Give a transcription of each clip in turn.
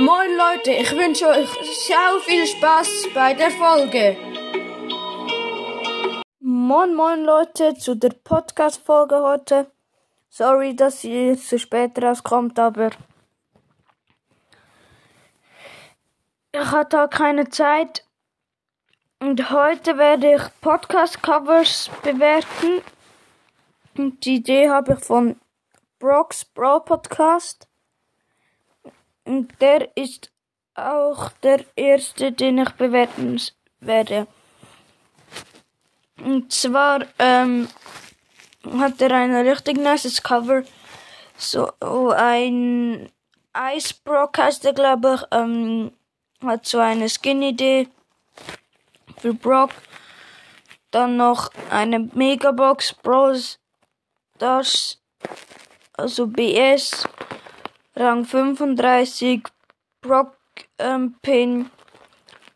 Moin Leute, ich wünsche euch sehr viel Spaß bei der Folge. Moin Moin Leute zu der Podcast-Folge heute. Sorry, dass sie zu spät rauskommt, aber ich hatte auch keine Zeit. Und heute werde ich Podcast-Covers bewerten. Und die Idee habe ich von Brock's Bro Podcast. Und der ist auch der erste, den ich bewerten werde. Und zwar ähm, hat er ein richtig nices Cover. So ein Icebrock heißt er, glaube ich. Ähm, hat so eine Skin-Idee für Brock. Dann noch eine Megabox Bros. Das, also BS, Rang 35, Brock ähm, Pin.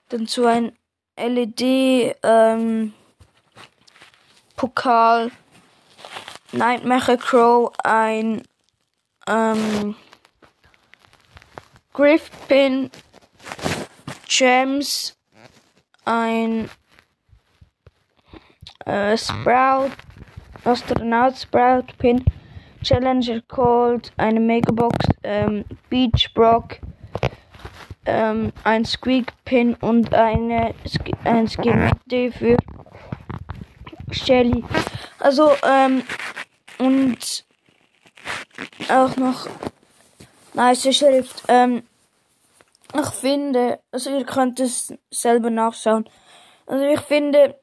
Dann so ein LED ähm, Pokal. Nightmare Crow, ein ähm, Griff Pin, Gems, ein äh, Sprout, Astronaut Sprout Pin, Challenger Cold, eine Megabox, ähm, Beach Brock, ähm, ein Squeak Pin und eine, ein Skin D für Shelly. Also, ähm, und auch noch nice Schrift. Ähm, ich finde, also ihr könnt es selber nachschauen. Also ich finde,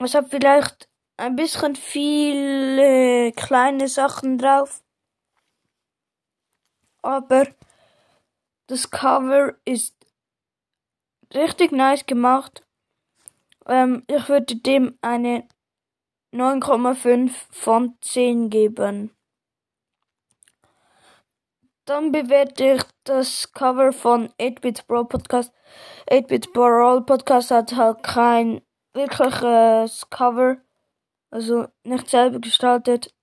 es hat vielleicht ein bisschen viele kleine Sachen drauf. Aber das Cover ist richtig nice gemacht. Ähm, ich würde dem eine 9,5 von 10 geben. Dann bewerte ich das Cover von 8-Bit Brawl Podcast. 8-Bit Brawl Podcast hat halt kein wirkliches Cover, also nicht selber gestaltet.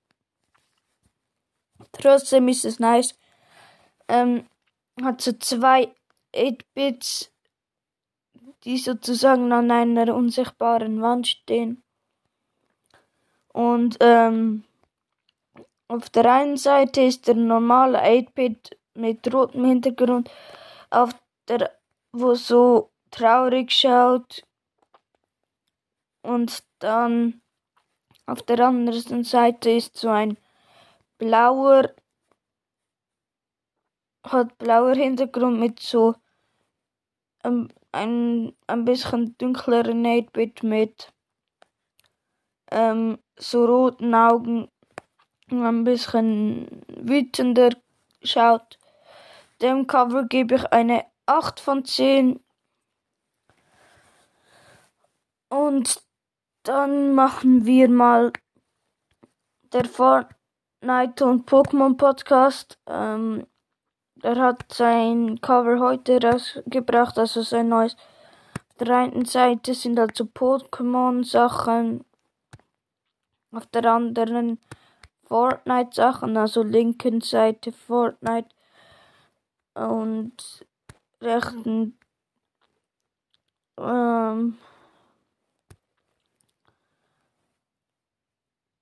Trotzdem ist es nice. Ähm, hat so zwei 8-Bits, die sozusagen an einer unsichtbaren Wand stehen. Und ähm, auf der einen Seite ist der normale 8-Bit mit rotem Hintergrund, auf der, wo so traurig schaut. Und dann auf der anderen Seite ist so ein blauer, hat blauer Hintergrund mit so ähm, ein, ein bisschen dunkleren 8-Bit mit ähm, so roten Augen ein bisschen wütender schaut. Dem Cover gebe ich eine 8 von 10. Und dann machen wir mal der Fortnite und Pokémon Podcast. Ähm, er hat sein Cover heute rausgebracht, also sein neues. Auf der einen Seite sind also Pokémon Sachen auf der anderen Fortnite Sachen, also linken Seite Fortnite und rechten ähm,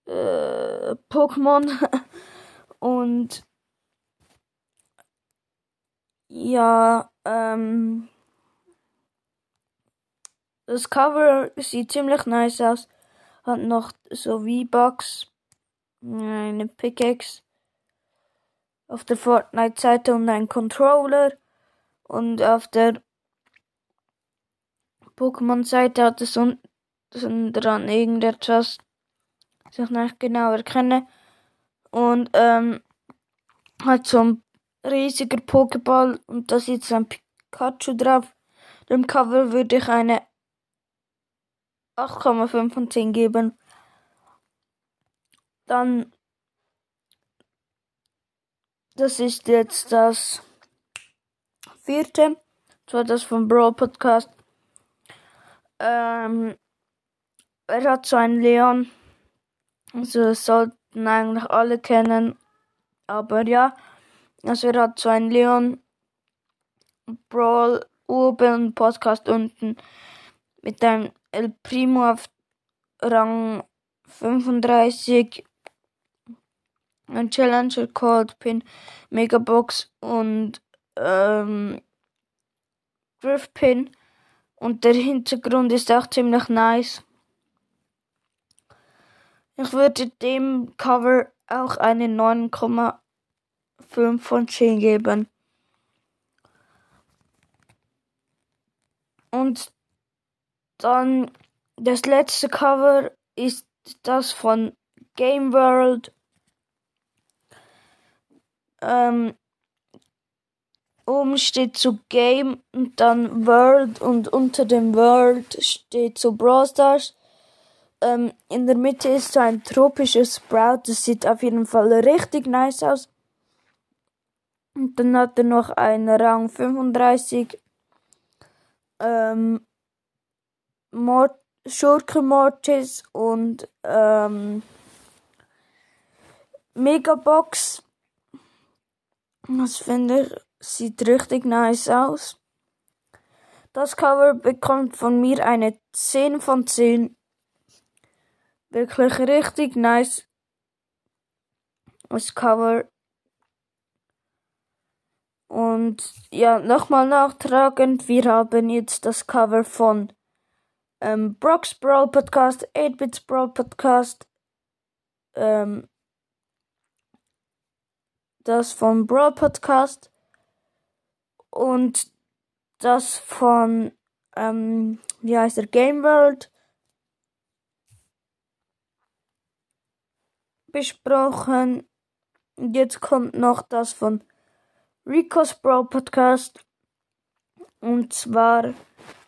äh, Pokémon. Und ja, ähm, das Cover sieht ziemlich nice aus. Hat noch so V-Bucks, eine Pickaxe auf der Fortnite-Seite und ein Controller. Und auf der Pokémon-Seite hat es unten dran irgendetwas, das ich nicht genau erkenne. Und ähm, hat so ein riesiger Pokéball und da sitzt ein Pikachu drauf. Dem Cover würde ich eine 8,5 von 10 geben. Dann, das ist jetzt das vierte, das war das vom Brawl Podcast. Ähm, er hat so einen Leon, also das sollten eigentlich alle kennen, aber ja, also er hat so einen Leon Brawl oben, Podcast unten mit einem El Primo auf Rang 35, ein Challenger Code Pin, Megabox und ähm, Drift Pin. Und der Hintergrund ist auch ziemlich nice. Ich würde dem Cover auch eine 9,5 von 10 geben. Und dann das letzte Cover ist das von Game World. Ähm, oben steht so Game und dann World und unter dem World steht so Brawl Stars. Ähm, in der Mitte ist so ein tropisches Sprout. Das sieht auf jeden Fall richtig nice aus. Und dann hat er noch einen Rang 35. Ähm, Mord Schurke Mortis und ähm, Megabox. Das finde ich, sieht richtig nice aus. Das Cover bekommt von mir eine 10 von 10. Wirklich richtig nice. Das Cover. Und ja, nochmal nachtragend, wir haben jetzt das Cover von ähm, Brock's Brawl Podcast, 8-Bits Brawl Podcast, ähm, das von Brawl Podcast. Und das von, ähm, wie heißt der, Game World besprochen. Jetzt kommt noch das von Rico's Brawl Podcast. Und zwar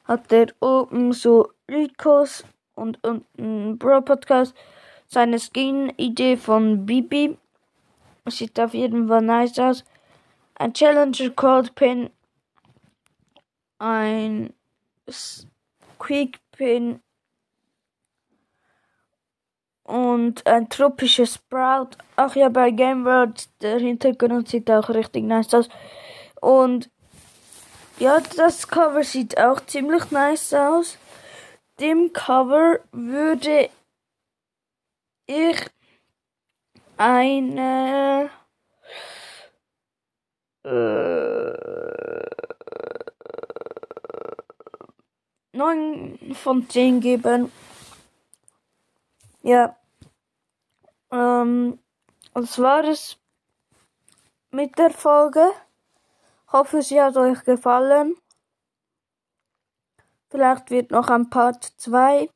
hat er oben so Ricos und unten Brawl Podcast seine Skin-Idee von Bibi. Sieht auf jeden Fall nice aus. Ein Challenger Cold Pin. Ein Quick Pin. Und ein tropisches Sprout. Ach ja, bei Game World, der Hintergrund sieht auch richtig nice aus. Und ja, das Cover sieht auch ziemlich nice aus. Dem Cover würde ich eine äh, 9 von 10 geben. Ja. Ähm, das war es mit der Folge. Hoffe, sie hat euch gefallen. Vielleicht wird noch ein Part 2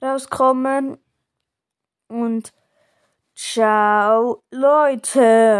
rauskommen. Und ciao, Leute.